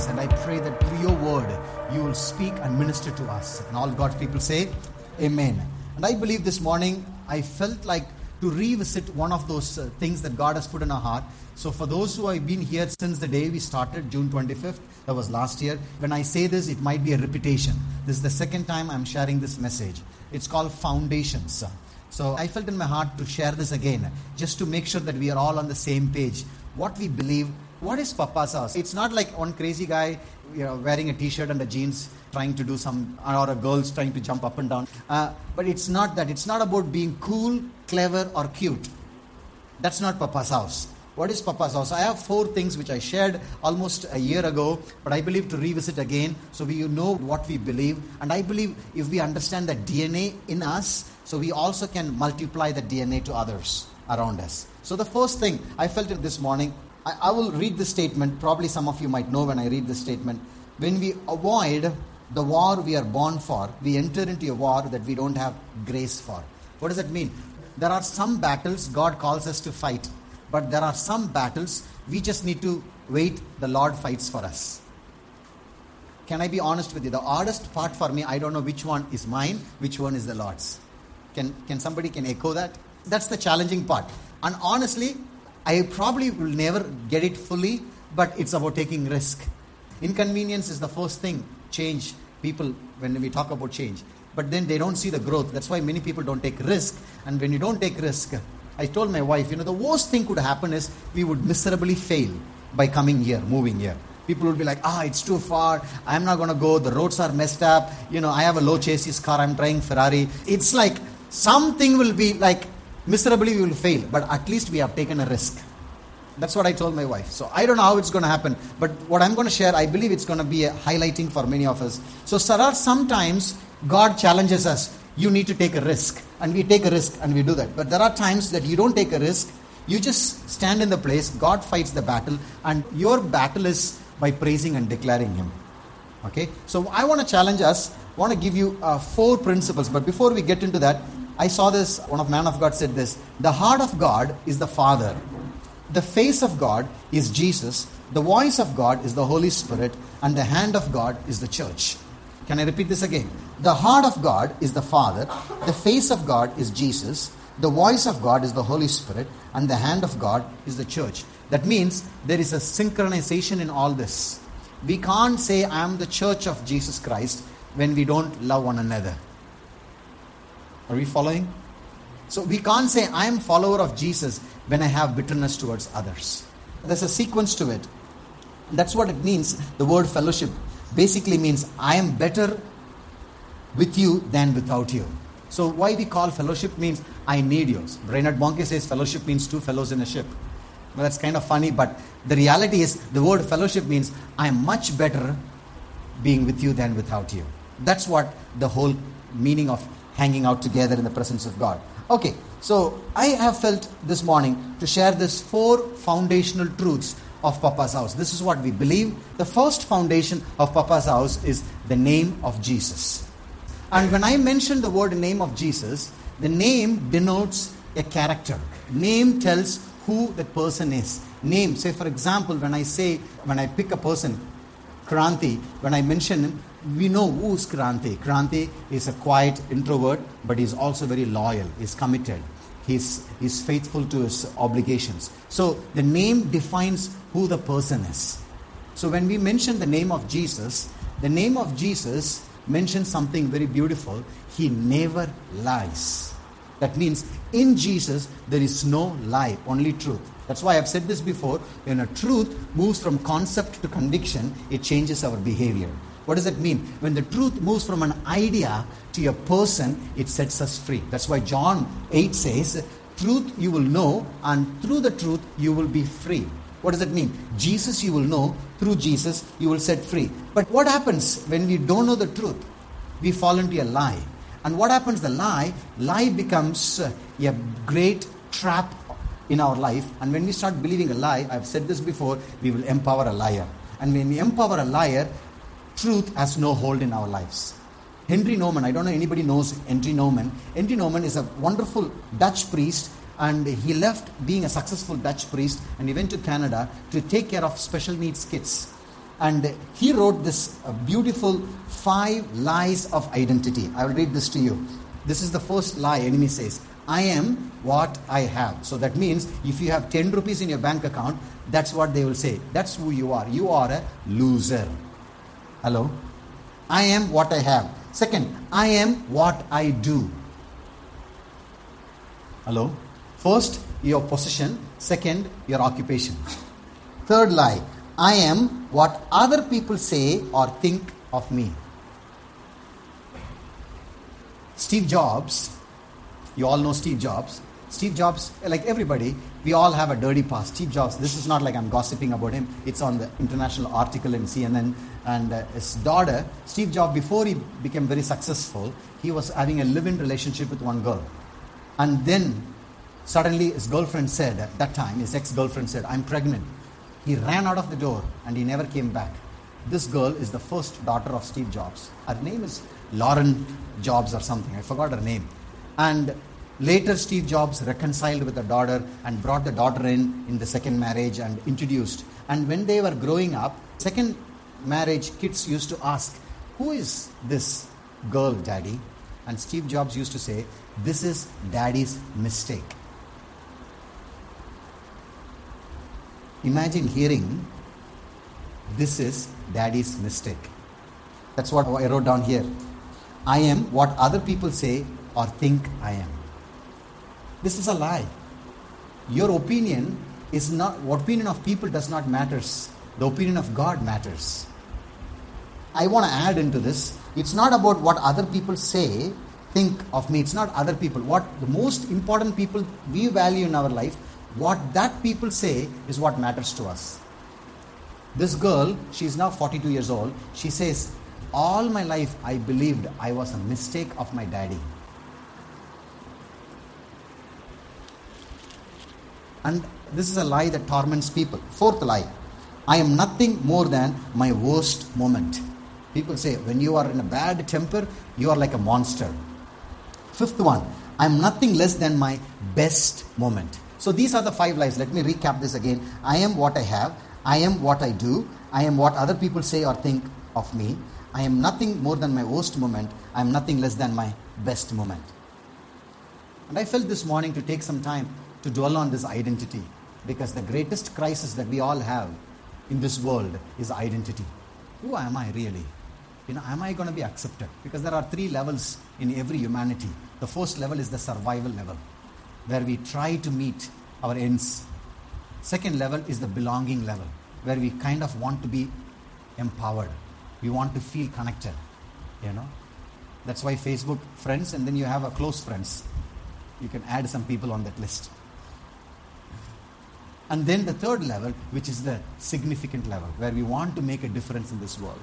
us. And I pray that through your word, you will speak and minister to us. And all God's people say, Amen. And I believe this morning, I felt like to revisit one of those uh, things that God has put in our heart. So, for those who have been here since the day we started, June 25th, that was last year, when I say this, it might be a repetition. This is the second time I'm sharing this message. It's called Foundations. So, I felt in my heart to share this again, just to make sure that we are all on the same page. What we believe, what is Papa's house? It's not like one crazy guy you know, wearing a t shirt and a jeans trying to do some, or a girl's trying to jump up and down. Uh, but it's not that. It's not about being cool, clever, or cute. That's not Papa's house. What is Papa's house? I have four things which I shared almost a year ago, but I believe to revisit again so we know what we believe. And I believe if we understand the DNA in us, so we also can multiply the DNA to others around us. So the first thing I felt it this morning, I, I will read the statement. Probably some of you might know when I read this statement. When we avoid the war we are born for, we enter into a war that we don't have grace for. What does that mean? There are some battles God calls us to fight, but there are some battles we just need to wait, the Lord fights for us. Can I be honest with you? The hardest part for me, I don't know which one is mine, which one is the Lord's. Can, can somebody can echo that? That's the challenging part. And honestly, I probably will never get it fully, but it's about taking risk. Inconvenience is the first thing. Change. People, when we talk about change, but then they don't see the growth. That's why many people don't take risk. And when you don't take risk, I told my wife, you know, the worst thing could happen is we would miserably fail by coming here, moving here. People would be like, ah, it's too far. I'm not going to go. The roads are messed up. You know, I have a low chassis car. I'm trying Ferrari. It's like something will be like miserably we will fail, but at least we have taken a risk. That's what I told my wife. So I don't know how it's going to happen, but what I'm going to share, I believe it's going to be a highlighting for many of us. So, Sarar, sometimes God challenges us. You need to take a risk, and we take a risk and we do that. But there are times that you don't take a risk. You just stand in the place. God fights the battle, and your battle is by praising and declaring Him. Okay. So I want to challenge us. I want to give you uh, four principles. But before we get into that, I saw this. One of man of God said this: the heart of God is the Father. The face of God is Jesus. The voice of God is the Holy Spirit. And the hand of God is the church. Can I repeat this again? The heart of God is the Father. The face of God is Jesus. The voice of God is the Holy Spirit. And the hand of God is the church. That means there is a synchronization in all this. We can't say, I am the church of Jesus Christ when we don't love one another. Are we following? So we can't say, I am follower of Jesus when I have bitterness towards others. There's a sequence to it. That's what it means. The word fellowship basically means I am better with you than without you. So why we call fellowship means I need you. Reinhard Bonnke says fellowship means two fellows in a ship. Well, that's kind of funny, but the reality is the word fellowship means I am much better being with you than without you. That's what the whole meaning of hanging out together in the presence of God. Okay, so I have felt this morning to share this four foundational truths of Papa's house. This is what we believe. The first foundation of Papa's house is the name of Jesus. And when I mention the word name of Jesus, the name denotes a character. Name tells who that person is. Name, say for example, when I say, when I pick a person, Kranti, when I mention him, we know who's Kranti. Kranti is a quiet introvert, but he's also very loyal, he's committed, he's, he's faithful to his obligations. So the name defines who the person is. So when we mention the name of Jesus, the name of Jesus mentions something very beautiful. He never lies. That means in Jesus there is no lie, only truth. That's why I've said this before. When a truth moves from concept to conviction, it changes our behavior. What does that mean? When the truth moves from an idea to a person, it sets us free. That's why John 8 says, Truth you will know, and through the truth you will be free. What does that mean? Jesus you will know, through Jesus you will set free. But what happens when we don't know the truth? We fall into a lie. And what happens? The lie, lie becomes uh, a great trap in our life. And when we start believing a lie, I've said this before, we will empower a liar. And when we empower a liar, truth has no hold in our lives. Henry Nouwen, I don't know anybody knows Henry Nouwen. Henry Nouwen is a wonderful Dutch priest and he left being a successful Dutch priest and he went to Canada to take care of special needs kids. And he wrote this uh, beautiful five lies of identity. I will read this to you. This is the first lie enemy says. I am what I have. So that means if you have 10 rupees in your bank account, that's what they will say. That's who you are. You are a loser. Hello? I am what I have. Second, I am what I do. Hello? First, your position. Second, your occupation. Third lie, I am what other people say or think of me. Steve Jobs, you all know Steve Jobs. Steve Jobs, like everybody, we all have a dirty past. Steve Jobs, this is not like I'm gossiping about him. It's on the international article in CNN. And uh, his daughter, Steve Jobs, before he became very successful, he was having a live-in relationship with one girl. And then suddenly his girlfriend said, at that time, his ex-girlfriend said, I'm pregnant. He ran out of the door and he never came back. This girl is the first daughter of Steve Jobs. Her name is Lauren Jobs or something. I forgot her name. And later, Steve Jobs reconciled with the daughter and brought the daughter in in the second marriage and introduced. And when they were growing up, second marriage, kids used to ask, Who is this girl, daddy? And Steve Jobs used to say, This is daddy's mistake. Imagine hearing, This is daddy's mistake. That's what I wrote down here. I am what other people say or think I am. This is a lie. Your opinion is not, opinion of people does not matters. The opinion of God matters. I want to add into this. It's not about what other people say, think of me. It's not other people. What the most important people we value in our life, what that people say is what matters to us. This girl, she is now 42 years old. She says, All my life I believed I was a mistake of my daddy. And this is a lie that torments people. Fourth lie I am nothing more than my worst moment. People say, when you are in a bad temper, you are like a monster. Fifth one, I am nothing less than my best moment. So these are the five lies. Let me recap this again. I am what I have. I am what I do. I am what other people say or think of me. I am nothing more than my worst moment. I am nothing less than my best moment. And I felt this morning to take some time to dwell on this identity because the greatest crisis that we all have in this world is identity. Who am I really? You know, am I going to be accepted? Because there are three levels in every humanity. The first level is the survival level, where we try to meet our ends. Second level is the belonging level, where we kind of want to be empowered. We want to feel connected. You know, that's why Facebook friends, and then you have a close friends. You can add some people on that list. And then the third level, which is the significant level, where we want to make a difference in this world.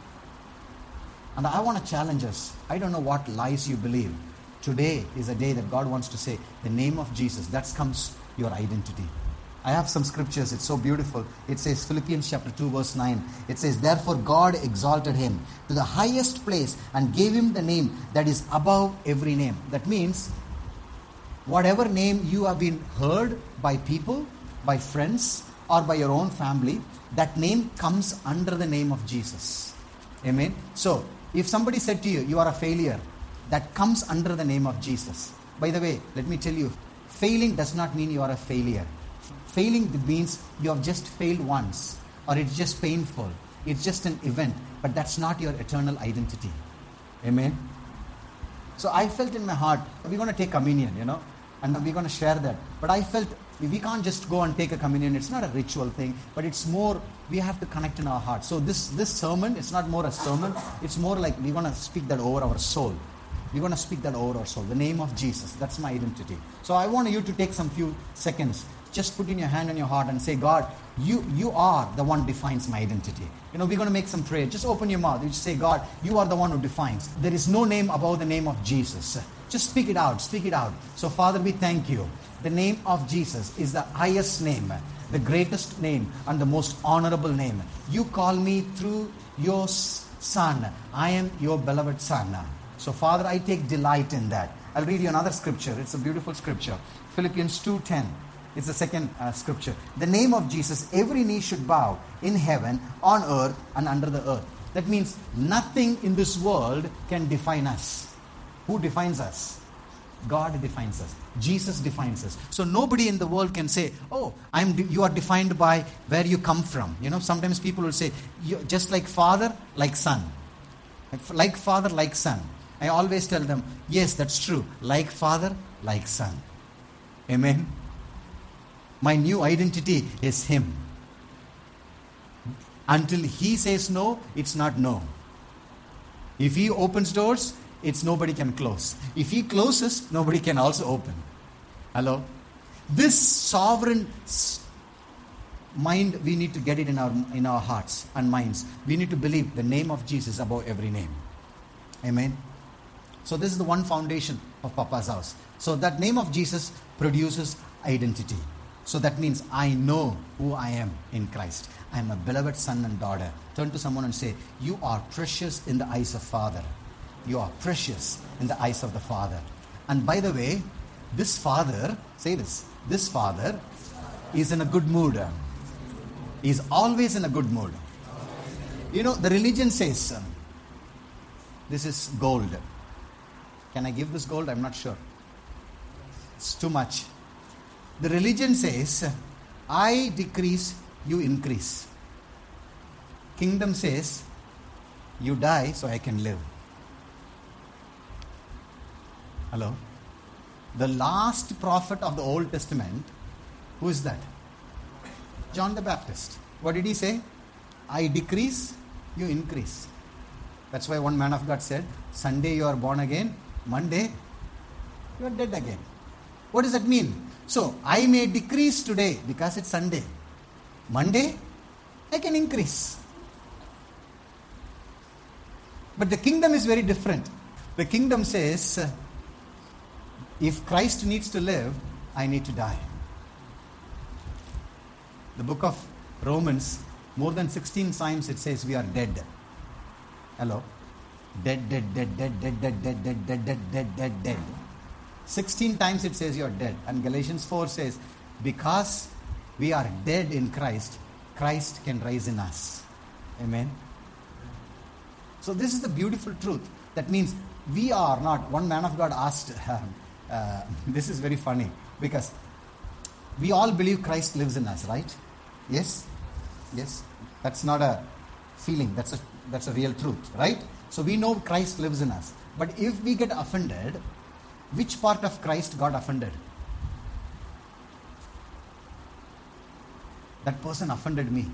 And I want to challenge us. I don't know what lies you believe. Today is a day that God wants to say, the name of Jesus, that comes your identity. I have some scriptures, it's so beautiful. It says, Philippians chapter 2, verse 9. It says, Therefore God exalted him to the highest place and gave him the name that is above every name. That means, whatever name you have been heard by people, by friends, or by your own family, that name comes under the name of Jesus. Amen. So, if somebody said to you, you are a failure, that comes under the name of Jesus. By the way, let me tell you, failing does not mean you are a failure. Failing means you have just failed once, or it's just painful. It's just an event, but that's not your eternal identity. Amen. So I felt in my heart, we're going to take communion, you know, and we're going to share that. But I felt we can't just go and take a communion. It's not a ritual thing, but it's more we have to connect in our heart. So this this sermon, it's not more a sermon. It's more like we're to speak that over our soul. We're to speak that over our soul. The name of Jesus. That's my identity. So I want you to take some few seconds. Just put in your hand on your heart and say, God, you, you are the one defines my identity. You know, we're to make some prayer. Just open your mouth. You just say, God, you are the one who defines. There is no name above the name of Jesus. Just speak it out. Speak it out. So, Father, we thank you. The name of Jesus is the highest name, the greatest name, and the most honorable name. You call me through your son. I am your beloved son. So, Father, I take delight in that. I'll read you another scripture. It's a beautiful scripture. Philippians 2:10. It's the second uh, scripture. The name of Jesus, every knee should bow in heaven, on earth, and under the earth. That means nothing in this world can define us. Who defines us? God defines us. Jesus defines us. So nobody in the world can say, "Oh, I'm de- you are defined by where you come from." You know, sometimes people will say, just like father, like son. Like father, like son. I always tell them, "Yes, that's true. Like father, like son." Amen. My new identity is him. Until he says no, it's not no. If he opens doors, it's nobody can close. If he closes, nobody can also open. Hello? This sovereign mind, we need to get it in our, in our hearts and minds. We need to believe the name of Jesus above every name. Amen? So, this is the one foundation of Papa's house. So, that name of Jesus produces identity. So, that means I know who I am in Christ. I am a beloved son and daughter. Turn to someone and say, You are precious in the eyes of Father. You are precious in the eyes of the Father. And by the way, this Father, say this, this Father is in a good mood. Is always in a good mood. You know, the religion says, um, This is gold. Can I give this gold? I'm not sure. It's too much. The religion says, I decrease, you increase. Kingdom says, you die so I can live. Hello? The last prophet of the Old Testament, who is that? John the Baptist. What did he say? I decrease, you increase. That's why one man of God said, Sunday you are born again, Monday you are dead again. What does that mean? So, I may decrease today because it's Sunday. Monday, I can increase. But the kingdom is very different. The kingdom says, if Christ needs to live, I need to die. The book of Romans, more than 16 times it says we are dead. Hello? Dead, dead, dead, dead, dead, dead, dead, dead, dead, dead, dead, dead, dead. 16 times it says you're dead. And Galatians 4 says, because we are dead in Christ, Christ can rise in us. Amen. So this is the beautiful truth. That means we are not. One man of God asked, uh, this is very funny because we all believe Christ lives in us, right? Yes? Yes. That's not a feeling, that's a, that's a real truth, right? So we know Christ lives in us. But if we get offended, which part of Christ got offended? That person offended me.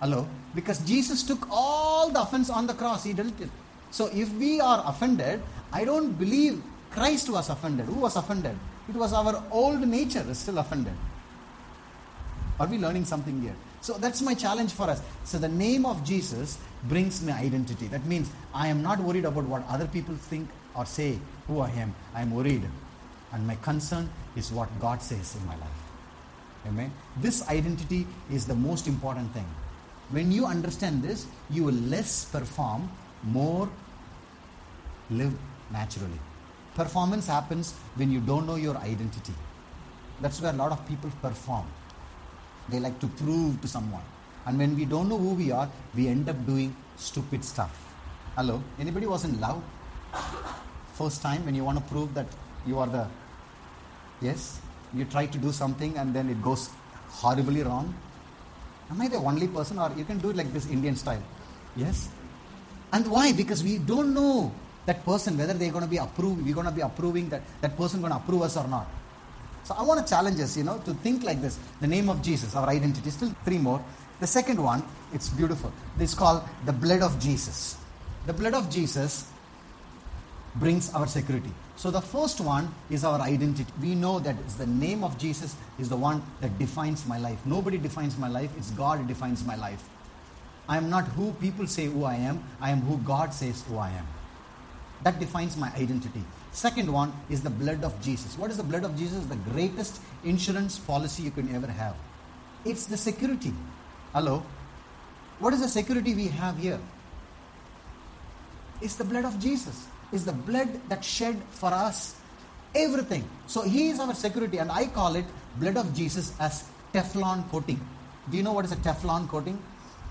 Hello? Because Jesus took all the offense on the cross, He dealt it. So if we are offended, I don't believe Christ was offended. Who was offended? It was our old nature is still offended. Are we learning something here? So that's my challenge for us. So the name of Jesus brings me identity. That means I am not worried about what other people think or say who I am. I am worried. And my concern is what God says in my life. Amen. This identity is the most important thing. When you understand this, you will less perform, more live naturally. Performance happens when you don't know your identity. That's where a lot of people perform. They like to prove to someone. And when we don't know who we are, we end up doing stupid stuff. Hello? Anybody was in love? First time when you want to prove that you are the. Yes? You try to do something and then it goes horribly wrong. Am I the only person? Or you can do it like this Indian style. Yes? And why? Because we don't know that person, whether they're going to be approved, we're going to be approving that that person going to approve us or not. So I want to challenge us, you know, to think like this. The name of Jesus, our identity. Still three more. The second one, it's beautiful. It's called the blood of Jesus. The blood of Jesus brings our security. So the first one is our identity. We know that it's the name of Jesus is the one that defines my life. Nobody defines my life. It's God defines my life. I am not who people say who I am. I am who God says who I am. That defines my identity. Second one is the blood of Jesus. What is the blood of Jesus? The greatest insurance policy you can ever have. It's the security. Hello? What is the security we have here? is the blood of Jesus. Is the blood that shed for us everything. So he is our security, and I call it blood of Jesus as Teflon coating. Do you know what is a Teflon coating?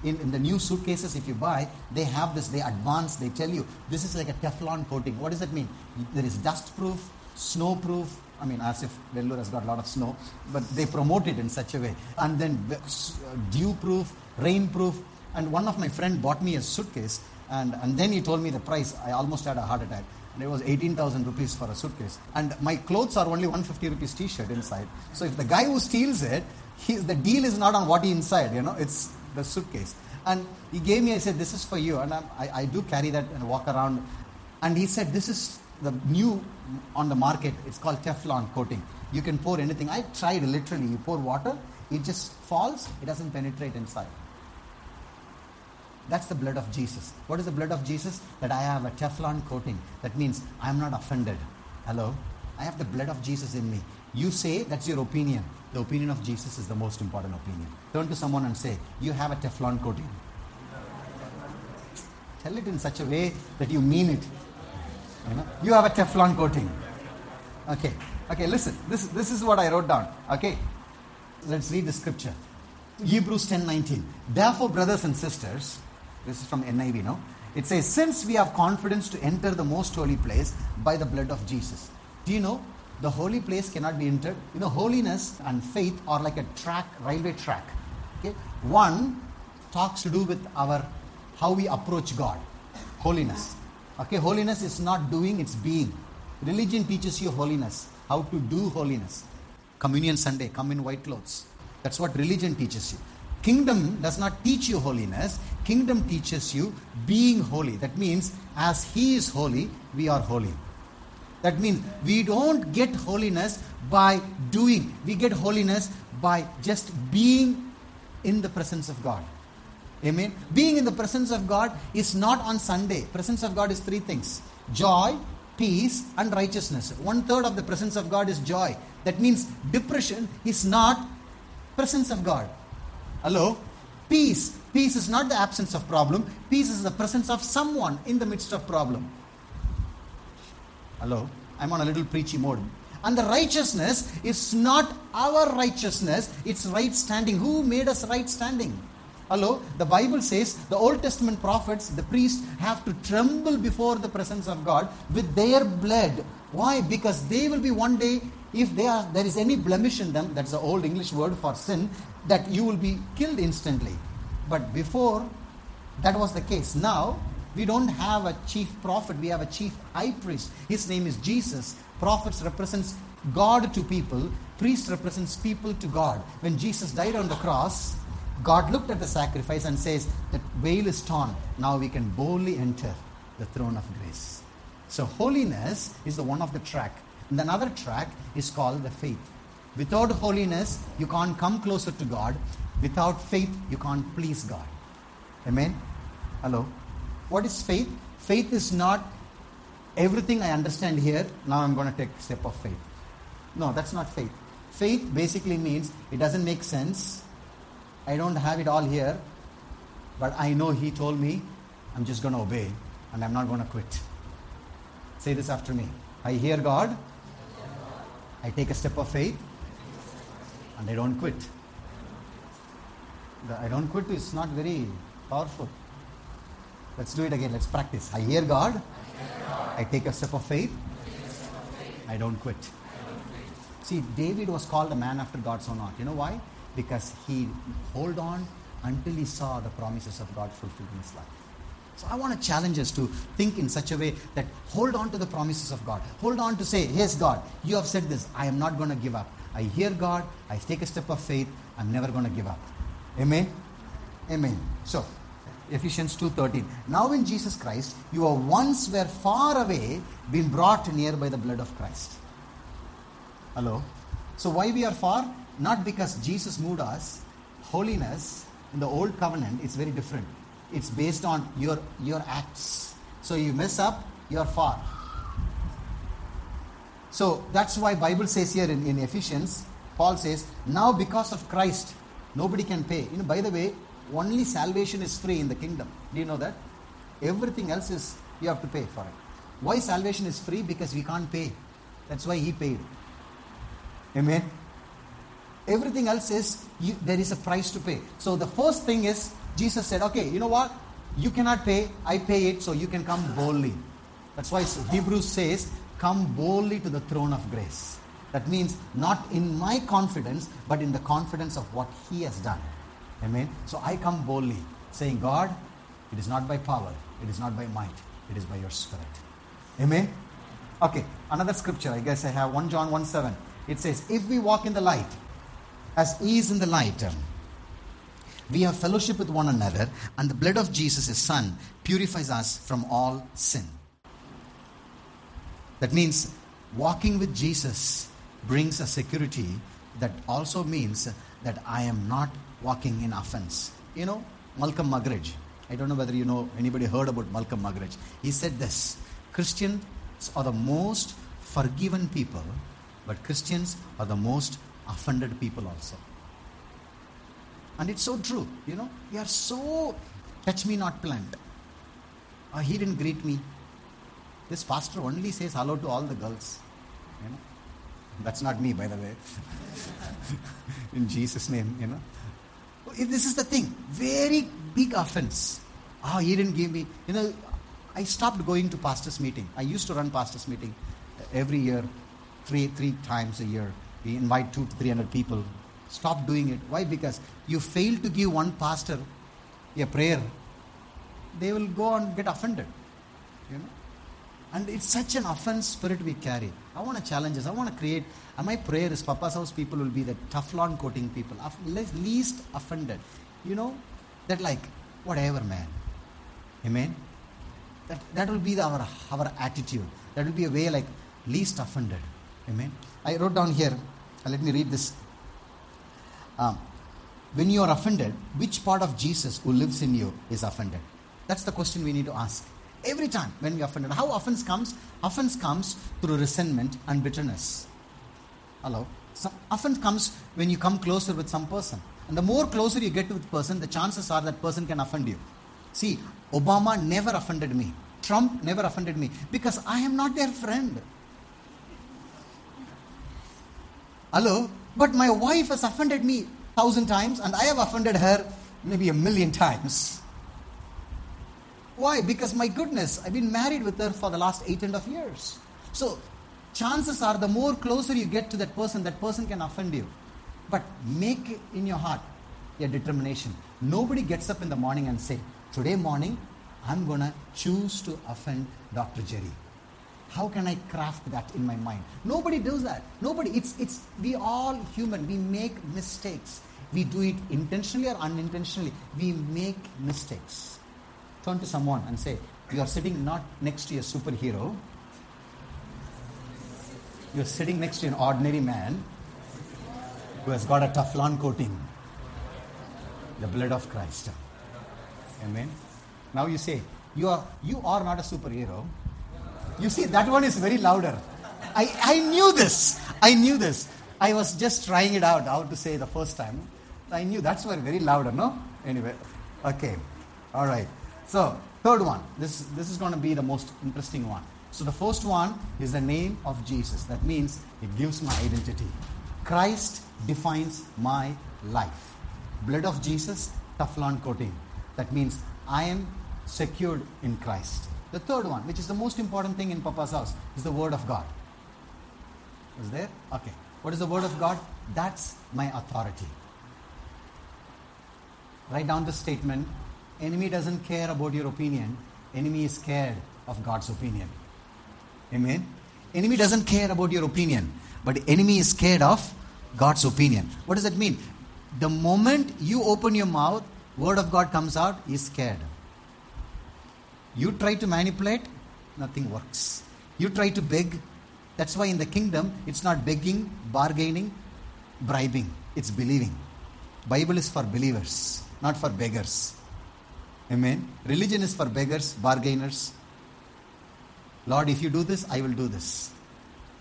In, in the new suitcases, if you buy, they have this, they advance, they tell you this is like a Teflon coating. What does that mean? There is dust proof, snow proof, I mean, as if Vellore has got a lot of snow, but they promote it in such a way. And then uh, uh, dew proof, rain proof. And one of my friend bought me a suitcase, and, and then he told me the price. I almost had a heart attack. And it was 18,000 rupees for a suitcase. And my clothes are only 150 rupees t-shirt inside. So if the guy who steals it, he, the deal is not on what he inside, you know, it's the suitcase. And he gave me, I said, this is for you. And I, I do carry that and walk around. And he said, this is the new on the market. It's called Teflon coating. You can pour anything. I tried literally. You pour water, it just falls, it doesn't penetrate inside. That's the blood of Jesus. What is the blood of Jesus? That I have a Teflon coating. That means I'm not offended. Hello? I have the blood of Jesus in me. You say that's your opinion. The opinion of Jesus is the most important opinion. Turn to someone and say, You have a Teflon coating. Tell it in such a way that you mean it. You, know? you have a Teflon coating. Okay. Okay, listen. This, this is what I wrote down. Okay. Let's read the scripture. Hebrews 10 19. Therefore, brothers and sisters, this is from NIV, no? It says, Since we have confidence to enter the most holy place by the blood of Jesus. Do you know? The holy place cannot be entered. You know, holiness and faith are like a track, railway track. Okay? One talks to do with our how we approach God. Holiness. Okay, holiness is not doing, it's being. Religion teaches you holiness, how to do holiness. Communion Sunday, come in white clothes. That's what religion teaches you. Kingdom does not teach you holiness, kingdom teaches you being holy. That means, as He is holy, we are holy. That means we don't get holiness by doing, we get holiness by just being in the presence of God. Amen. Being in the presence of God is not on Sunday. Presence of God is three things joy, peace, and righteousness. One third of the presence of God is joy. That means depression is not presence of God. Hello? Peace. Peace is not the absence of problem. Peace is the presence of someone in the midst of problem. Hello? I'm on a little preachy mode. And the righteousness is not our righteousness, it's right standing. Who made us right standing? Hello? The Bible says the Old Testament prophets, the priests, have to tremble before the presence of God with their blood. Why? Because they will be one day, if are, there is any blemish in them, that's the old English word for sin, that you will be killed instantly. But before that was the case. Now, we don't have a chief prophet, we have a chief high priest. His name is Jesus. Prophets represents God to people, priest represents people to God. When Jesus died on the cross, God looked at the sacrifice and says, That veil is torn. Now we can boldly enter the throne of grace. So, holiness is the one of the track. And another track is called the faith. Without holiness, you can't come closer to God. Without faith, you can't please God. Amen? Hello? What is faith? Faith is not everything I understand here, now I'm going to take a step of faith. No, that's not faith. Faith basically means it doesn't make sense, I don't have it all here, but I know He told me I'm just going to obey and I'm not going to quit. Say this after me. I hear God, I take a step of faith, and I don't quit. The I don't quit is not very powerful. Let's do it again. Let's practice. I hear God, I take a step of faith, I don't quit. See, David was called a man after God's own heart. You know why? because he hold on until he saw the promises of God fulfilled in his life. So I want to challenge us to think in such a way that hold on to the promises of God. Hold on to say, Yes, God, you have said this. I am not going to give up. I hear God. I take a step of faith. I'm never going to give up. Amen. Amen. So, Ephesians 2:13. Now in Jesus Christ, you are once were far away, been brought near by the blood of Christ. Hello. So why we are far? not because Jesus moved us. Holiness in the old covenant is very different. It's based on your your acts. So you mess up, you're far. So that's why Bible says here in, in Ephesians, Paul says, now because of Christ, nobody can pay. You know, by the way, only salvation is free in the kingdom. Do you know that? Everything else is You have to pay for it. Why salvation is free? Because we can't pay. That's why He paid. Amen. Everything else is you, there is a price to pay. So the first thing is Jesus said, okay, you know what? You cannot pay. I pay it, so you can come boldly. That's why Hebrews says, come boldly to the throne of grace. That means not in my confidence, but in the confidence of what He has done. Amen. So I come boldly, saying, God, it is not by power, it is not by might, it is by your spirit. Amen. Okay, another scripture, I guess I have 1 John 1 7. It says, If we walk in the light, as He is in the light, um, we have fellowship with one another, and the blood of Jesus, His Son, purifies us from all sin. That means walking with Jesus brings a security that also means that I am not walking in offense. You know, Malcolm Muggeridge. I don't know whether you know anybody heard about Malcolm Muggeridge. He said this Christians are the most forgiven people, but Christians are the most offended people also. And it's so true, you know. We are so touch me not plant. Oh, he didn't greet me. This pastor only says hello to all the girls. You know. That's not me, by the way. In Jesus' name, you know. This is the thing. Very big offense. Oh, he didn't give me. You know, I stopped going to pastor's meeting. I used to run pastor's meeting every year, three three times a year. We invite two to three hundred people. Stop doing it. Why? Because you fail to give one pastor a prayer. They will go and get offended. You know. And it's such an offense spirit we carry. I want to challenge us. I want to create. And my prayer is Papa's house people will be the Teflon coating people, least offended. You know, that like, whatever, man. Amen. That, that will be the, our, our attitude. That will be a way like least offended. Amen. I wrote down here, let me read this. Um, when you are offended, which part of Jesus who lives in you is offended? That's the question we need to ask. Every time when we offended. How offense comes? Offense comes through resentment and bitterness. Hello? So offense comes when you come closer with some person. And the more closer you get with person, the chances are that person can offend you. See, Obama never offended me. Trump never offended me because I am not their friend. Hello? But my wife has offended me thousand times and I have offended her maybe a million times. Why? Because my goodness, I've been married with her for the last eight and a half years. So chances are the more closer you get to that person, that person can offend you. But make in your heart a determination. Nobody gets up in the morning and say, Today morning, I'm gonna choose to offend Dr. Jerry. How can I craft that in my mind? Nobody does that. Nobody. It's it's we all human. We make mistakes. We do it intentionally or unintentionally. We make mistakes turn to someone and say, You are sitting not next to a superhero, you're sitting next to an ordinary man who has got a Teflon coating the blood of Christ. Amen. Now you say, you are, you are not a superhero. You see, that one is very louder. I, I knew this. I knew this. I was just trying it out, how to say the first time. I knew that's why very louder, no? Anyway, okay. All right. So, third one. This, this is going to be the most interesting one. So, the first one is the name of Jesus. That means it gives my identity. Christ defines my life. Blood of Jesus, Teflon coating. That means I am secured in Christ. The third one, which is the most important thing in Papa's house, is the Word of God. Is there? Okay. What is the Word of God? That's my authority. Write down the statement Enemy doesn't care about your opinion. Enemy is scared of God's opinion. Amen. Enemy doesn't care about your opinion, but enemy is scared of God's opinion. What does that mean? The moment you open your mouth, word of God comes out, he's scared. You try to manipulate, nothing works. You try to beg. That's why in the kingdom, it's not begging, bargaining, bribing. It's believing. Bible is for believers, not for beggars. Amen. Religion is for beggars, bargainers. Lord, if you do this, I will do this.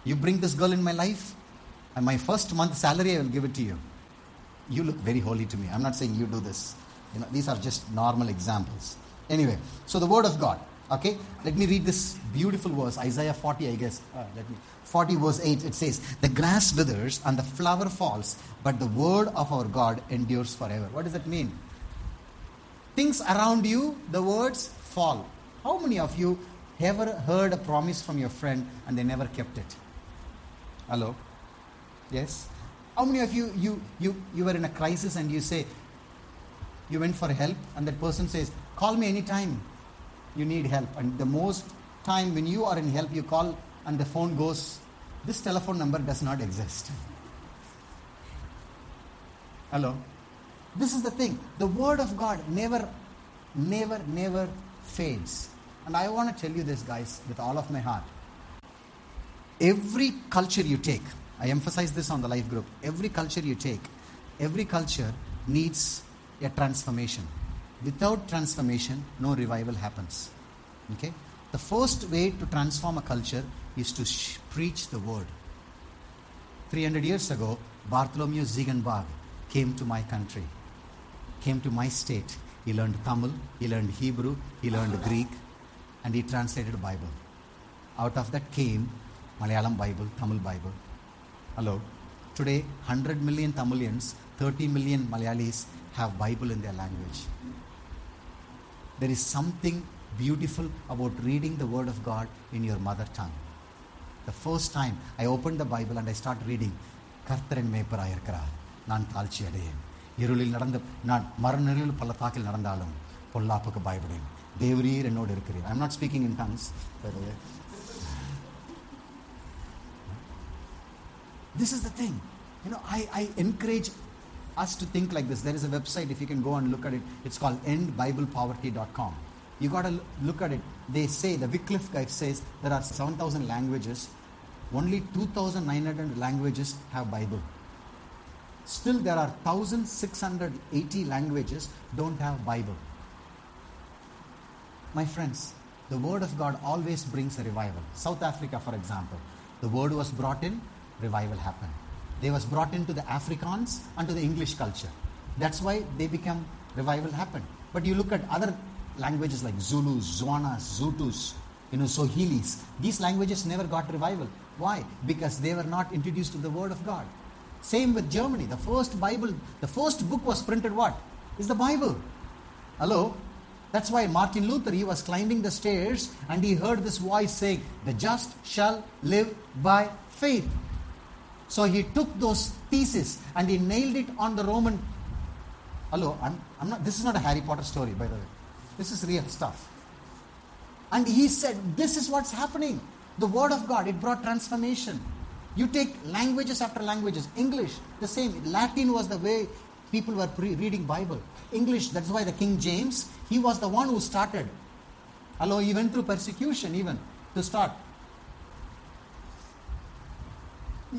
You bring this girl in my life, and my first month salary, I will give it to you. You look very holy to me. I'm not saying you do this. You know, these are just normal examples. Anyway, so the word of God. Okay, let me read this beautiful verse, Isaiah 40, I guess. Uh, let me 40 verse 8. It says, "The grass withers and the flower falls, but the word of our God endures forever." What does that mean? Things around you, the words fall. How many of you ever heard a promise from your friend and they never kept it? Hello? Yes? How many of you, you, you, you were in a crisis and you say, you went for help and that person says, call me anytime you need help. And the most time when you are in help, you call and the phone goes, this telephone number does not exist. Hello? This is the thing. The word of God never, never, never fades. And I want to tell you this, guys, with all of my heart. Every culture you take, I emphasize this on the life group, every culture you take, every culture needs a transformation. Without transformation, no revival happens. Okay? The first way to transform a culture is to sh- preach the word. 300 years ago, Bartholomew Ziegenbalg came to my country, came to my state. He learned Tamil, he learned Hebrew, he learned Greek, and he translated Bible. Out of that came Malayalam Bible, Tamil Bible. Hello. Today, 100 million Tamilians, 30 million Malayalis have Bible in their language. There is something beautiful about reading the Word of God in your mother tongue. The first time I opened the Bible and I started reading, கர்த்தரன் மேய்ப்பராயிருக்கிறார் நான் தாழ்ச்சி அடையேன் இருளில் நடந்த நான் மரணரில் பள்ளத்தாக்கில் நடந்தாலும் பொல்லாப்புக்கு பயப்படேன் தேவரீர் என்னோடு இருக்கிறீர் I'm not speaking in tongues This is the thing. You know, I, I encourage us to think like this. There is a website, if you can go and look at it, it's called endbiblepoverty.com. You got to look at it. They say, the Wycliffe guy says, there are 7,000 languages. Only 2,900 languages have Bible. Still, there are 1,680 languages don't have Bible. My friends, the Word of God always brings a revival. South Africa, for example, the Word was brought in, revival happened. They was brought into the Afrikaans and to the English culture. That's why they become revival happened. But you look at other languages like Zulus, Zwanas, Zutus, you know, Sohilis. These languages never got revival. Why? Because they were not introduced to the Word of God. Same with Germany. The first Bible, the first book was printed what? Is the Bible. Hello? That's why Martin Luther, he was climbing the stairs and he heard this voice saying, The just shall live by faith. So he took those theses and he nailed it on the Roman. Hello, I'm, I'm not, this is not a Harry Potter story, by the way. This is real stuff. And he said, This is what's happening. The Word of God, it brought transformation. You take languages after languages. English, the same. Latin was the way people were pre- reading Bible. English, that's why the King James, he was the one who started. Hello, he went through persecution even to start.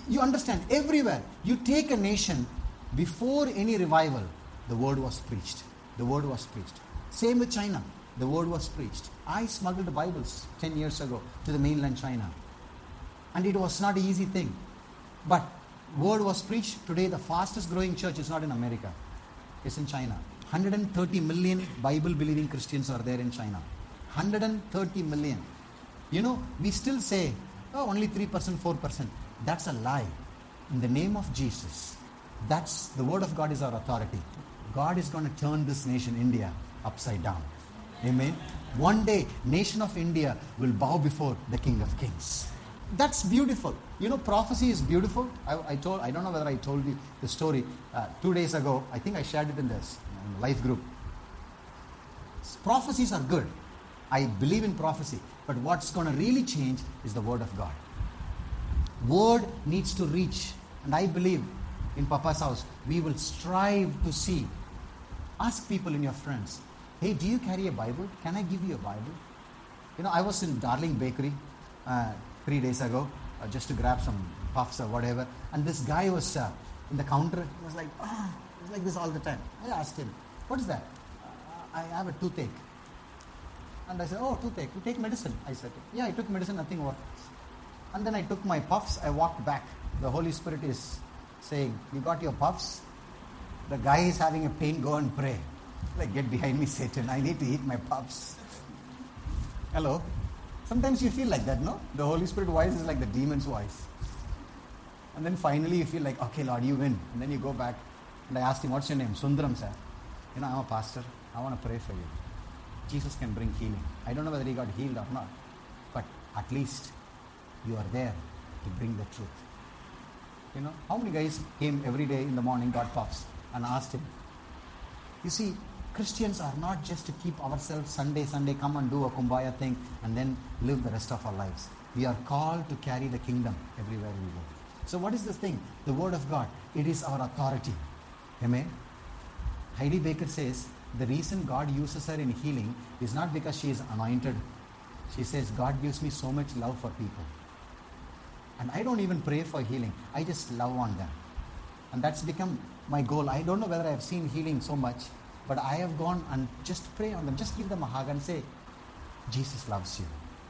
You understand, everywhere. You take a nation, before any revival, the word was preached. The word was preached. Same with China. The word was preached. I smuggled Bibles 10 years ago to the mainland China. And it was not an easy thing. But word was preached. Today, the fastest growing church is not in America, it's in China. 130 million Bible believing Christians are there in China. 130 million. You know, we still say, oh, only 3%, 4%. That's a lie. In the name of Jesus, that's the word of God is our authority. God is going to turn this nation, India, upside down. Amen. One day, nation of India will bow before the King of Kings. That's beautiful. You know, prophecy is beautiful. I, I told, I don't know whether I told you the story uh, two days ago. I think I shared it in this in the life group. Prophecies are good. I believe in prophecy. But what's going to really change is the Word of God. Word needs to reach. And I believe in Papa's house, we will strive to see. Ask people in your friends, hey, do you carry a Bible? Can I give you a Bible? You know, I was in Darling Bakery uh, three days ago uh, just to grab some puffs or whatever. And this guy was uh, in the counter. He was like, he was like this all the time. I asked him, what is that? "Uh, I have a toothache. And I said, oh, toothache. You take medicine? I said, yeah, I took medicine, nothing worked. And then I took my puffs, I walked back. The Holy Spirit is saying, You got your puffs? The guy is having a pain, go and pray. Like, get behind me, Satan. I need to eat my puffs. Hello? Sometimes you feel like that, no? The Holy Spirit voice is like the demon's voice. And then finally you feel like, okay, Lord, you win. And then you go back. And I asked him, what's your name? Sundaram, sir. You know, I'm a pastor. I want to pray for you. Jesus can bring healing. I don't know whether he got healed or not. But at least you are there to bring the truth. You know, how many guys came every day in the morning, got puffs, and asked him? You see, Christians are not just to keep ourselves Sunday, Sunday, come and do a kumbaya thing and then live the rest of our lives. We are called to carry the kingdom everywhere we go. So, what is this thing? The Word of God. It is our authority. Amen. Heidi Baker says the reason God uses her in healing is not because she is anointed. She says, God gives me so much love for people. And I don't even pray for healing, I just love on them. And that's become my goal. I don't know whether I have seen healing so much, but I have gone and just pray on them, just give them a hug and say, Jesus loves you.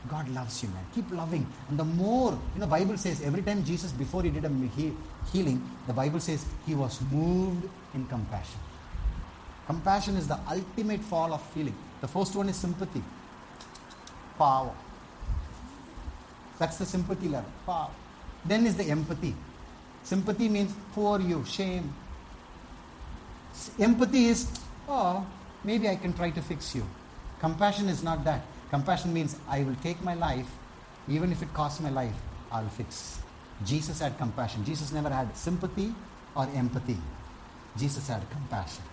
God loves you, man. Keep loving. And the more, you know, Bible says every time Jesus, before he did a he- healing, the Bible says he was moved in compassion. Compassion is the ultimate fall of feeling. The first one is sympathy. Power. That's the sympathy level. Power. Then is the empathy. Sympathy means poor you, shame. Empathy is, oh, maybe I can try to fix you. Compassion is not that. Compassion means I will take my life, even if it costs my life, I'll fix. Jesus had compassion. Jesus never had sympathy or empathy. Jesus had compassion.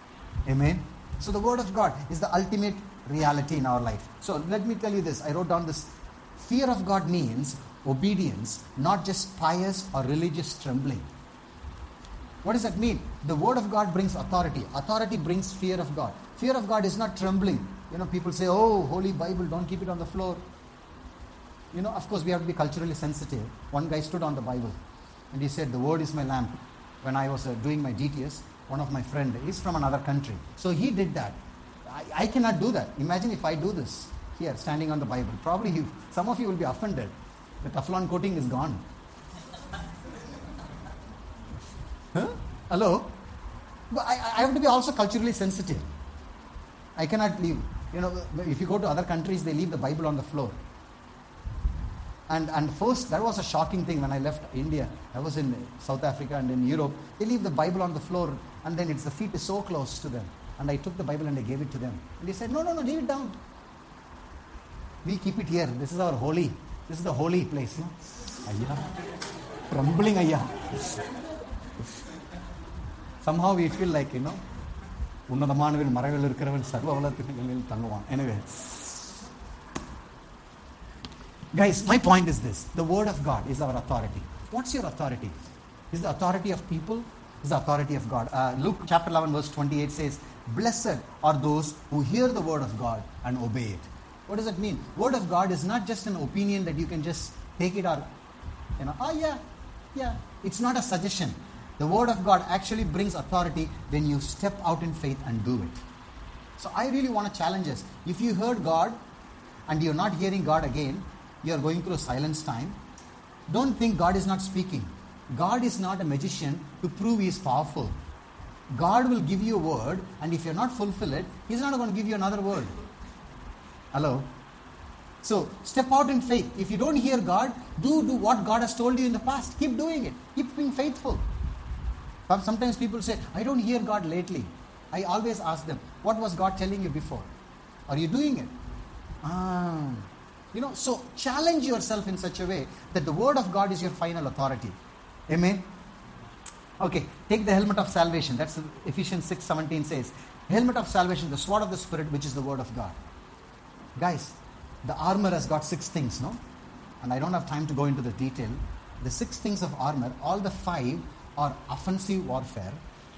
Amen. So the word of God is the ultimate reality in our life. So let me tell you this. I wrote down this. Fear of God means obedience, not just pious or religious trembling. What does that mean? The word of God brings authority. Authority brings fear of God. Fear of God is not trembling. You know, people say, oh, Holy Bible, don't keep it on the floor. You know, of course, we have to be culturally sensitive. One guy stood on the Bible and he said, The word is my lamp. When I was uh, doing my DTS, one of my friend is from another country. So he did that. I, I cannot do that. Imagine if I do this here, standing on the Bible. Probably you, some of you will be offended. The Teflon coating is gone. Huh? Hello? But I, I have to be also culturally sensitive. I cannot leave. You know, if you go to other countries, they leave the Bible on the floor. And, and first, that was a shocking thing when I left India. I was in South Africa and in Europe. They leave the Bible on the floor, and then it's the feet is so close to them. And I took the Bible and I gave it to them. And they said, No, no, no, leave it down. We keep it here. This is our holy. This is the holy place. Ayya. Trembling, ayya Somehow we feel like, you know, உன்னதமானவன் மறைவில் இருக்கிறவன் சர்வ வளத்தின் மேல் தங்குவான் எனவே Guys, my point is this the Word of God is our authority. What's your authority? Is the authority of people? Is the authority of God? Uh, Luke chapter 11, verse 28 says, Blessed are those who hear the Word of God and obey it. What does that mean? Word of God is not just an opinion that you can just take it or, you know, oh yeah, yeah. It's not a suggestion. The Word of God actually brings authority when you step out in faith and do it. So I really want to challenge us. If you heard God and you're not hearing God again, you're going through a silence time, don't think God is not speaking. God is not a magician to prove He is powerful. God will give you a word, and if you're not fulfill it, He's not going to give you another word. Hello? So step out in faith. If you don't hear God, do do what God has told you in the past. Keep doing it. Keep being faithful. Sometimes people say, I don't hear God lately. I always ask them, what was God telling you before? Are you doing it? Ah. You know, so challenge yourself in such a way that the word of God is your final authority. Amen. Okay, take the helmet of salvation. That's Ephesians 6 17 says. Helmet of salvation, the sword of the Spirit, which is the word of God. Guys, the armor has got six things, no? And I don't have time to go into the detail. The six things of armor, all the five are offensive warfare.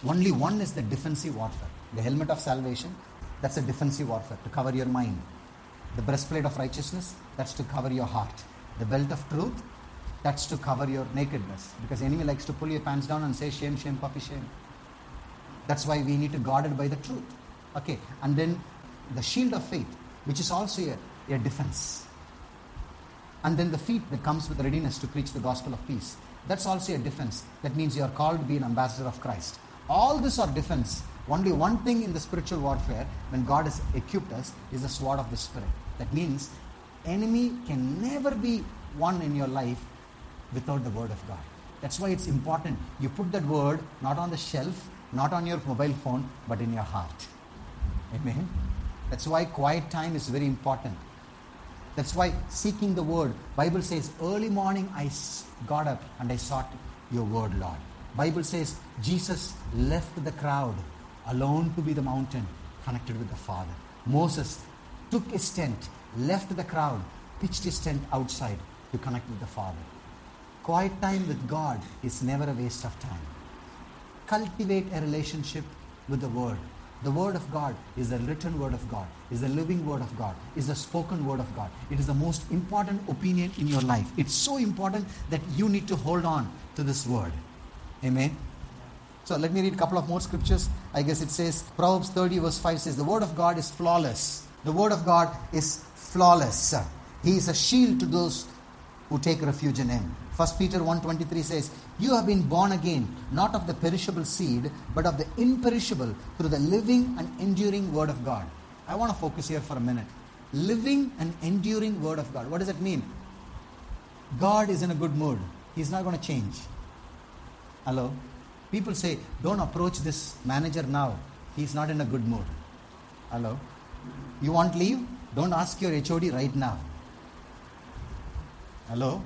Only one is the defensive warfare. The helmet of salvation, that's a defensive warfare to cover your mind. The breastplate of righteousness, that's to cover your heart. The belt of truth, that's to cover your nakedness. Because enemy likes to pull your pants down and say, shame, shame, puppy, shame. That's why we need to guard it by the truth. Okay, and then the shield of faith, which is also a, a defense. And then the feet that comes with readiness to preach the gospel of peace. That's also a defense. That means you are called to be an ambassador of Christ. All this are defense. Only one thing in the spiritual warfare, when God has equipped us, is the sword of the Spirit. That means enemy can never be won in your life without the word of God. That's why it's important. You put that word not on the shelf, not on your mobile phone, but in your heart. Amen. That's why quiet time is very important. That's why seeking the word. Bible says, early morning I got up and I sought your word, Lord. Bible says Jesus left the crowd alone to be the mountain, connected with the Father. Moses took his tent, left the crowd, pitched his tent outside to connect with the Father. Quiet time with God is never a waste of time. Cultivate a relationship with the Word. The Word of God is the written Word of God, is the living Word of God, is the spoken Word of God. It is the most important opinion in your life. It's so important that you need to hold on to this Word. Amen. So let me read a couple of more scriptures. I guess it says, Proverbs 30, verse 5 says, The Word of God is flawless. The Word of God is flawless. He is a shield to those who take refuge in Him. 1 Peter 1.23 says, You have been born again, not of the perishable seed, but of the imperishable, through the living and enduring Word of God. I want to focus here for a minute. Living and enduring Word of God. What does it mean? God is in a good mood. He's not going to change. Hello? People say, don't approach this manager now. He's not in a good mood. Hello? You want leave? Don't ask your HOD right now. Hello?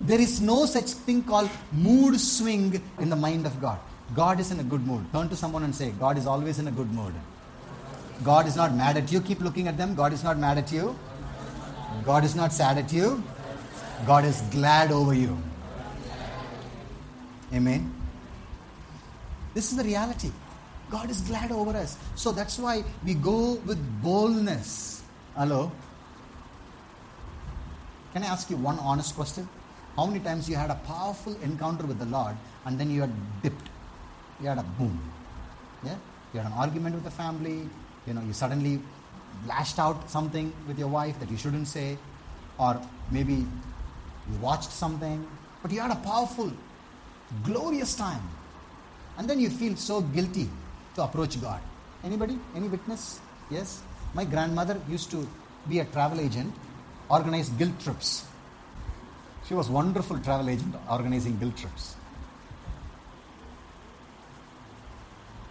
There is no such thing called mood swing in the mind of God. God is in a good mood. Turn to someone and say, God is always in a good mood. God is not mad at you. Keep looking at them. God is not mad at you. God is not sad at you. God is glad over you. Amen. This is the reality. God is glad over us. So that's why we go with boldness. Hello? Can I ask you one honest question? How many times you had a powerful encounter with the Lord and then you had dipped? You had a boom. Yeah? You had an argument with the family, you know, you suddenly lashed out something with your wife that you shouldn't say, or maybe you watched something, but you had a powerful, glorious time. And then you feel so guilty to approach God. Anybody? Any witness? Yes? My grandmother used to be a travel agent, organize guilt trips. She was wonderful travel agent organizing guilt trips.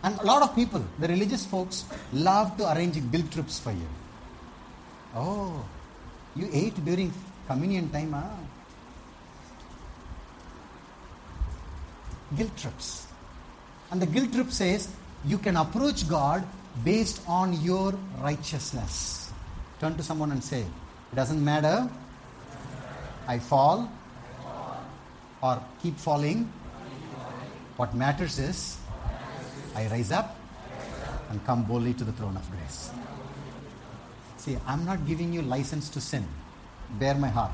And a lot of people, the religious folks, love to arrange guilt trips for you. Oh, you ate during communion time, huh? Guilt trips. And the guilt trip says you can approach God based on your righteousness. Turn to someone and say, It doesn't matter. I fall or keep falling. What matters is I rise up and come boldly to the throne of grace. See, I'm not giving you license to sin. Bear my heart.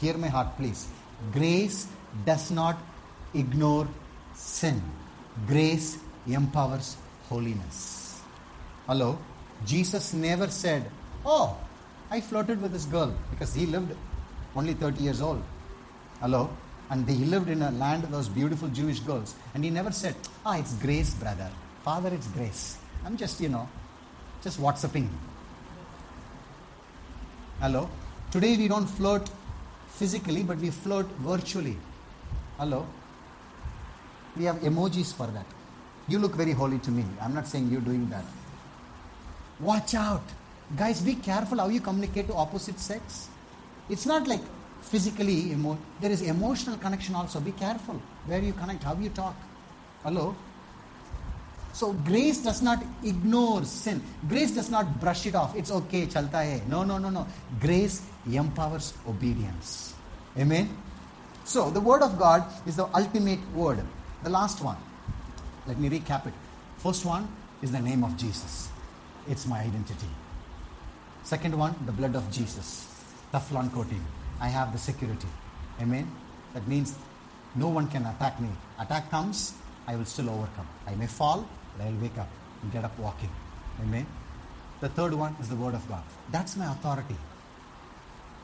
Hear my heart, please. Grace does not ignore sin. Grace empowers holiness. Hello? Jesus never said, Oh, I flirted with this girl because he lived only 30 years old. Hello? And he lived in a land of those beautiful Jewish girls. And he never said, Ah, it's grace, brother. Father, it's grace. I'm just, you know, just WhatsApping. Hello? Today we don't flirt physically, but we flirt virtually. Hello? We have emojis for that. You look very holy to me. I'm not saying you're doing that. Watch out. Guys, be careful how you communicate to opposite sex. It's not like physically, emo- there is emotional connection also. Be careful where you connect, how you talk. Hello? So grace does not ignore sin. Grace does not brush it off. It's okay, chalta hai. No, no, no, no. Grace empowers obedience. Amen? So the word of God is the ultimate word. The last one. Let me recap it. First one is the name of Jesus. It's my identity. Second one, the blood of Jesus. Teflon coating. I have the security. Amen? That means no one can attack me. Attack comes, I will still overcome. I may fall, but I will wake up and get up walking. Amen? The third one is the word of God. That's my authority.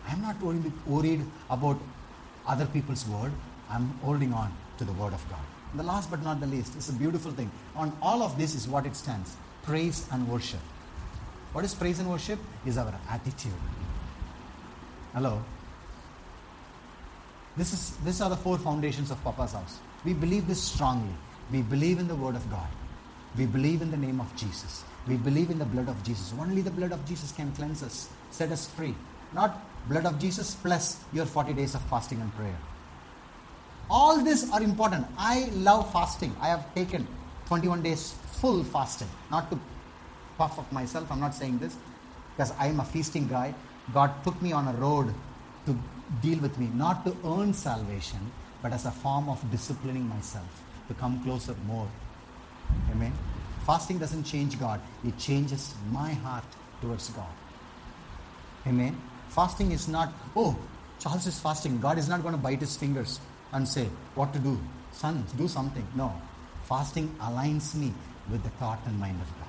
I'm not worried, about other people's word. I'm holding on to the word of God. And the last but not the least, it's a beautiful thing. On all of this is what it stands praise and worship. What is praise and worship? Is our attitude. Hello? This is, these are the four foundations of Papa's house. We believe this strongly. We believe in the Word of God. We believe in the name of Jesus. We believe in the blood of Jesus. Only the blood of Jesus can cleanse us, set us free. Not blood of Jesus plus your 40 days of fasting and prayer. All these are important. I love fasting. I have taken 21 days full fasting. Not to puff up myself, I'm not saying this because I'm a feasting guy. God took me on a road to deal with me, not to earn salvation, but as a form of disciplining myself to come closer more. Amen. Fasting doesn't change God, it changes my heart towards God. Amen. Fasting is not, oh, Charles is fasting. God is not going to bite his fingers and say, what to do? Son, do something. No. Fasting aligns me with the thought and mind of God.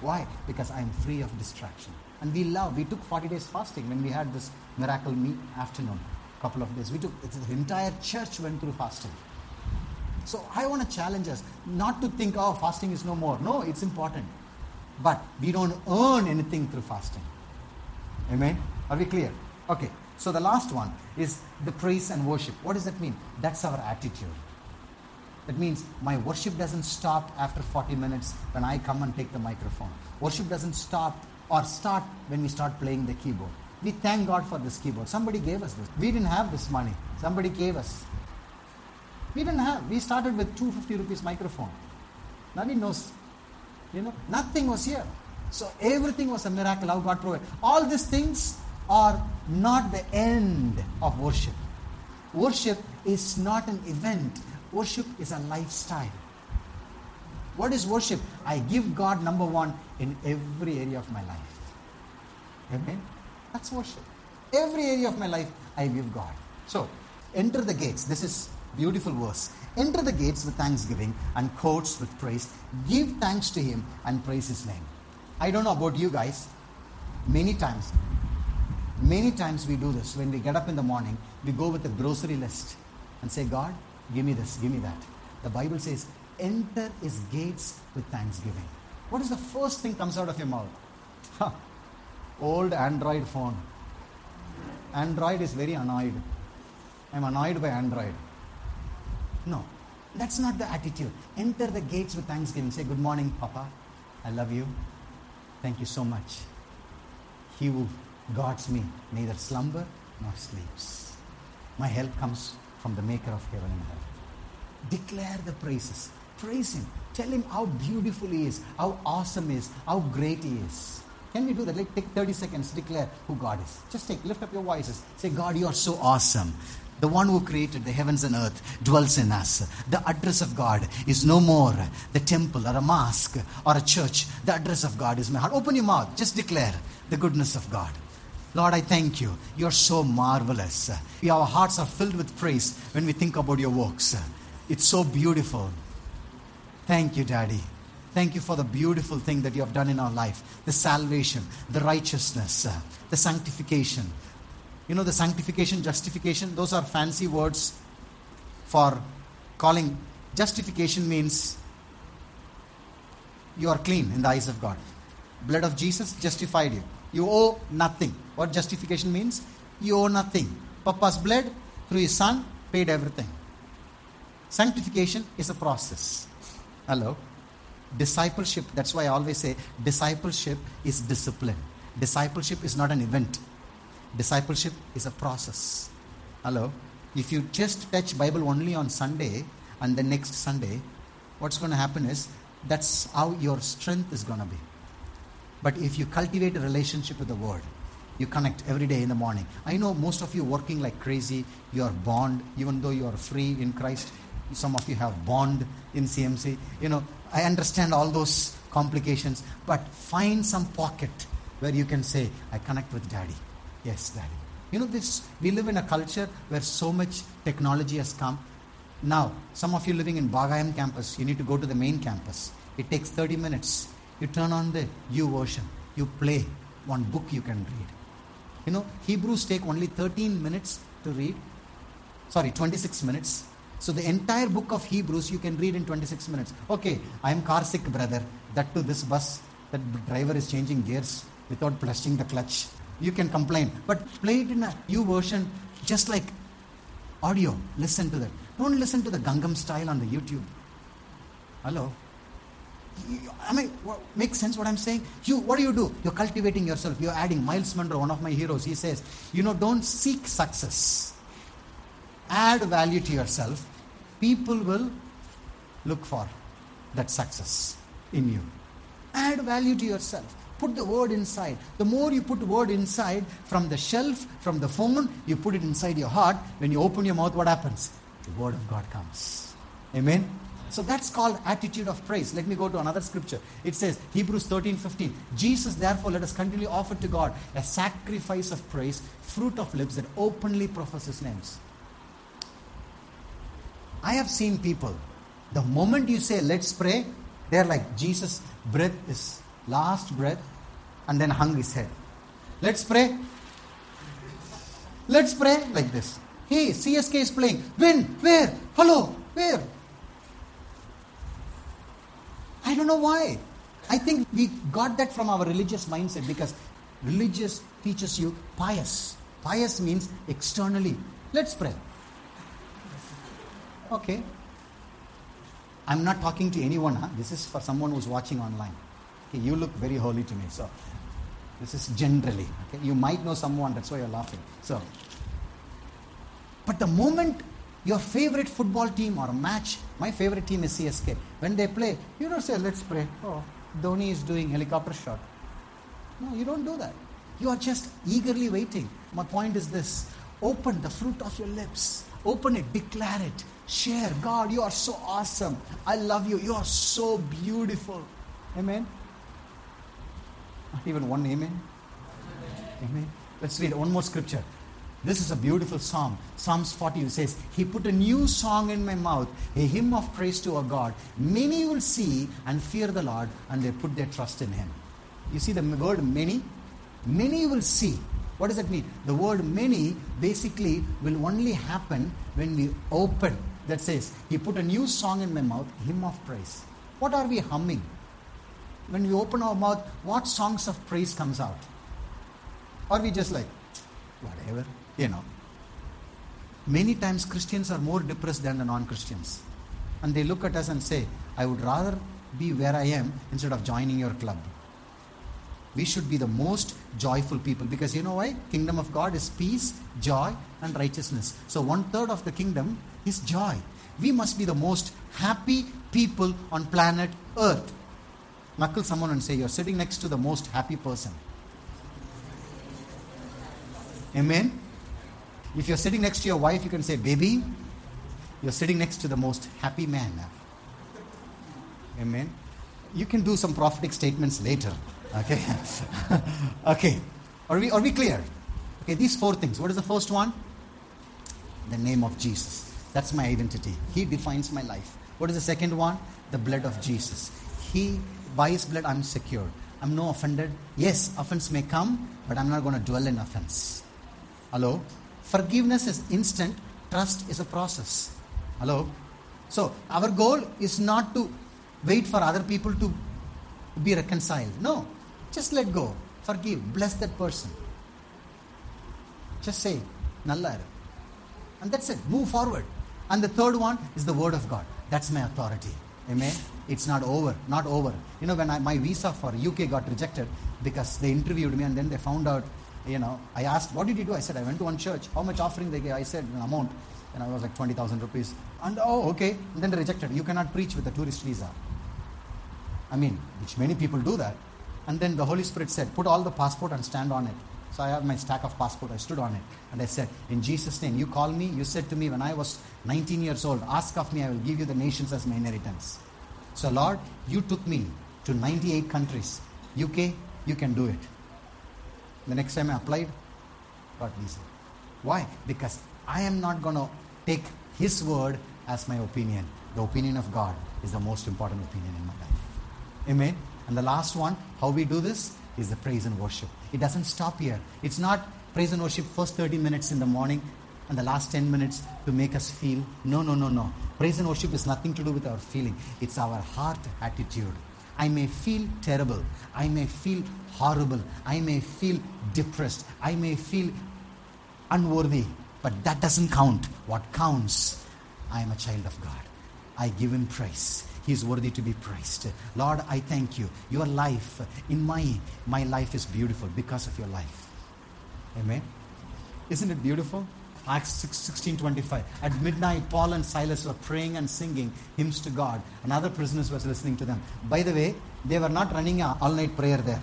Why? Because I am free of distraction. And we love, we took 40 days fasting when we had this miracle meet afternoon, couple of days. We took, the entire church went through fasting. So I want to challenge us not to think, oh, fasting is no more. No, it's important. But we don't earn anything through fasting. Amen? Are we clear? Okay. So the last one is the praise and worship. What does that mean? That's our attitude. That means my worship doesn't stop after 40 minutes when I come and take the microphone. Worship doesn't stop or start when we start playing the keyboard. We thank God for this keyboard. Somebody gave us this. We didn't have this money. Somebody gave us. We didn't have. We started with 250 rupees microphone. Nobody knows. You know, nothing was here. So everything was a miracle how God provided. All these things are not the end of worship. Worship is not an event. Worship is a lifestyle. What is worship? I give God number one in every area of my life. Amen? That's worship. Every area of my life, I give God. So, enter the gates. This is beautiful verse. Enter the gates with thanksgiving and courts with praise. Give thanks to Him and praise His name. I don't know about you guys. Many times, many times we do this. When we get up in the morning, we go with a grocery list and say, God, give me this, give me that. The Bible says, enter His gates with thanksgiving. What is the first thing comes out of your mouth? Huh. Old Android phone. Android is very annoyed. I'm annoyed by Android. No, that's not the attitude. Enter the gates with thanksgiving. Say, Good morning, Papa. I love you. Thank you so much. He who guards me neither slumber nor sleeps. My help comes from the maker of heaven and earth. Declare the praises. Praise him. Tell him how beautiful he is, how awesome he is, how great he is. Can we do that? Like take 30 seconds, declare who God is. Just take, lift up your voices. Say, God, you are so awesome. The one who created the heavens and earth dwells in us. The address of God is no more the temple or a mosque or a church. The address of God is my heart. Open your mouth. Just declare the goodness of God. Lord, I thank you. You're so marvelous. Our hearts are filled with praise when we think about your works. It's so beautiful. Thank you, Daddy. Thank you for the beautiful thing that you have done in our life the salvation, the righteousness, uh, the sanctification. You know, the sanctification, justification, those are fancy words for calling. Justification means you are clean in the eyes of God. Blood of Jesus justified you. You owe nothing. What justification means? You owe nothing. Papa's blood through his son paid everything. Sanctification is a process. Hello? Discipleship, that's why I always say discipleship is discipline. Discipleship is not an event. Discipleship is a process. Hello? If you just touch Bible only on Sunday and the next Sunday, what's going to happen is that's how your strength is going to be. But if you cultivate a relationship with the Word, you connect every day in the morning. I know most of you working like crazy. You are bond, even though you are free in Christ. Some of you have bond in CMC. You know, I understand all those complications, but find some pocket where you can say, I connect with Daddy. Yes, Daddy. You know, this we live in a culture where so much technology has come. Now, some of you living in Bagayam campus, you need to go to the main campus. It takes 30 minutes. You turn on the YouVersion. You play one book you can read. You know, Hebrews take only 13 minutes to read. Sorry, 26 minutes. So the entire book of Hebrews you can read in 26 minutes. Okay, I am car sick, brother. That to this bus, that driver is changing gears. without pressing the clutch. You can complain, but play it in a YouVersion, just like audio. Listen to that. Don't listen to the Gangnam style on the YouTube. Hello. I mean, what, makes sense what I'm saying? You, what do you do? You're cultivating yourself. You're adding. Myles Munroe, one of my heroes, he says, you know, don't seek success. Add value to yourself. People will look for that success in you. Add value to yourself. Put the word inside. The more you put word inside from the shelf, from the phone, you put it inside your heart. When you open your mouth, what happens? The word of God comes. Amen. So that's called attitude of praise. Let me go to another scripture. It says, Hebrews 13 15. Jesus, therefore, let us continually offer to God a sacrifice of praise, fruit of lips that openly profess his names. I have seen people, the moment you say, let's pray, they're like, Jesus, breath is last breath, and then hung his head. Let's pray. Let's pray like this. Hey, CSK is playing. When? Where? Hello? Where? I don't know why. I think we got that from our religious mindset because religious teaches you pious. Pious means externally. Let's pray. Okay. I'm not talking to anyone. Huh? This is for someone who's watching online. Okay, you look very holy to me. So this is generally. Okay, you might know someone. That's why you're laughing. So, but the moment your favorite football team or match, my favorite team is CSK. When they play, you don't say, "Let's pray." Oh, Dhoni is doing helicopter shot. No, you don't do that. You are just eagerly waiting. My point is this open the fruit of your lips, open it, declare it, share. God, you are so awesome. I love you. You are so beautiful. Amen. Not even one amen. Amen. Let's read one more scripture. This is a beautiful psalm. Psalms 40 says, He put a new song in my mouth, a hymn of praise to our God. Many will see and fear the Lord, and they put their trust in Him. You see the word many? Many will see. What does that mean? The word many basically will only happen when we open. That says, He put a new song in my mouth, hymn of praise. What are we humming? When we open our mouth, what songs of praise comes out? Or we just like, whatever, you know. Many times Christians are more depressed than the non Christians. And they look at us and say, I would rather be where I am instead of joining your club. We should be the most joyful people because you know why? Kingdom of God is peace, joy, and righteousness. So one third of the kingdom is joy. We must be the most happy people on planet Earth. Knuckle someone and say, You're sitting next to the most happy person. Amen. If you're sitting next to your wife, you can say, Baby, you're sitting next to the most happy man. Amen. You can do some prophetic statements later. Okay. okay. Are we, are we clear? Okay, these four things. What is the first one? The name of Jesus. That's my identity. He defines my life. What is the second one? The blood of Jesus. He, by His blood, I'm secure. I'm no offended. Yes, offense may come, but I'm not going to dwell in offense. Hello? Forgiveness is instant, trust is a process. Hello? So, our goal is not to wait for other people to be reconciled. No. Just let go. Forgive. Bless that person. Just say, Nalla iru." And that's it. Move forward. And the third one is the word of God. That's my authority. Amen. It's not over. Not over. You know, when I, my visa for UK got rejected because they interviewed me and then they found out, you know, I asked, what did you do? I said, I went to one church. How much offering they gave? I said, an amount. And I was like 20,000 rupees. And oh, okay. And then they rejected. You cannot preach with a tourist visa. I mean, which many people do that. And then the Holy Spirit said, Put all the passport and stand on it. So I have my stack of passport. I stood on it. And I said, In Jesus' name, you call me. You said to me when I was 19 years old, Ask of me, I will give you the nations as my inheritance. So, Lord, you took me to 98 countries. UK, you can do it. The next time I applied, got visa. Why? Because I am not going to take His word as my opinion. The opinion of God is the most important opinion in my life. Amen. And the last one, how we do this is the praise and worship. It doesn't stop here. It's not praise and worship first 30 minutes in the morning and the last 10 minutes to make us feel. No, no, no, no. Praise and worship is nothing to do with our feeling. It's our heart attitude. I may feel terrible. I may feel horrible. I may feel depressed. I may feel unworthy. But that doesn't count. What counts, I am a child of God. I give him praise. He is worthy to be praised. Lord, I thank you. Your life in my my life is beautiful because of your life. Amen. Isn't it beautiful? Acts 16 25. At midnight, Paul and Silas were praying and singing hymns to God, and other prisoners were listening to them. By the way, they were not running an all night prayer there.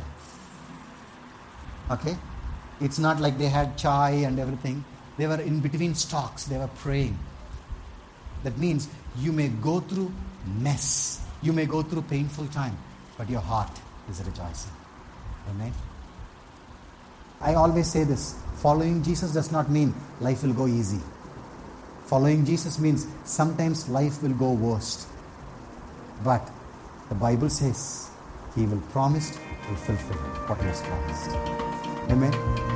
Okay? It's not like they had chai and everything. They were in between stocks, they were praying. That means you may go through mess, you may go through painful time, but your heart is rejoicing. Amen. I always say this following Jesus does not mean life will go easy. Following Jesus means sometimes life will go worst. But the Bible says he will promise, will fulfill what he has promised. Amen.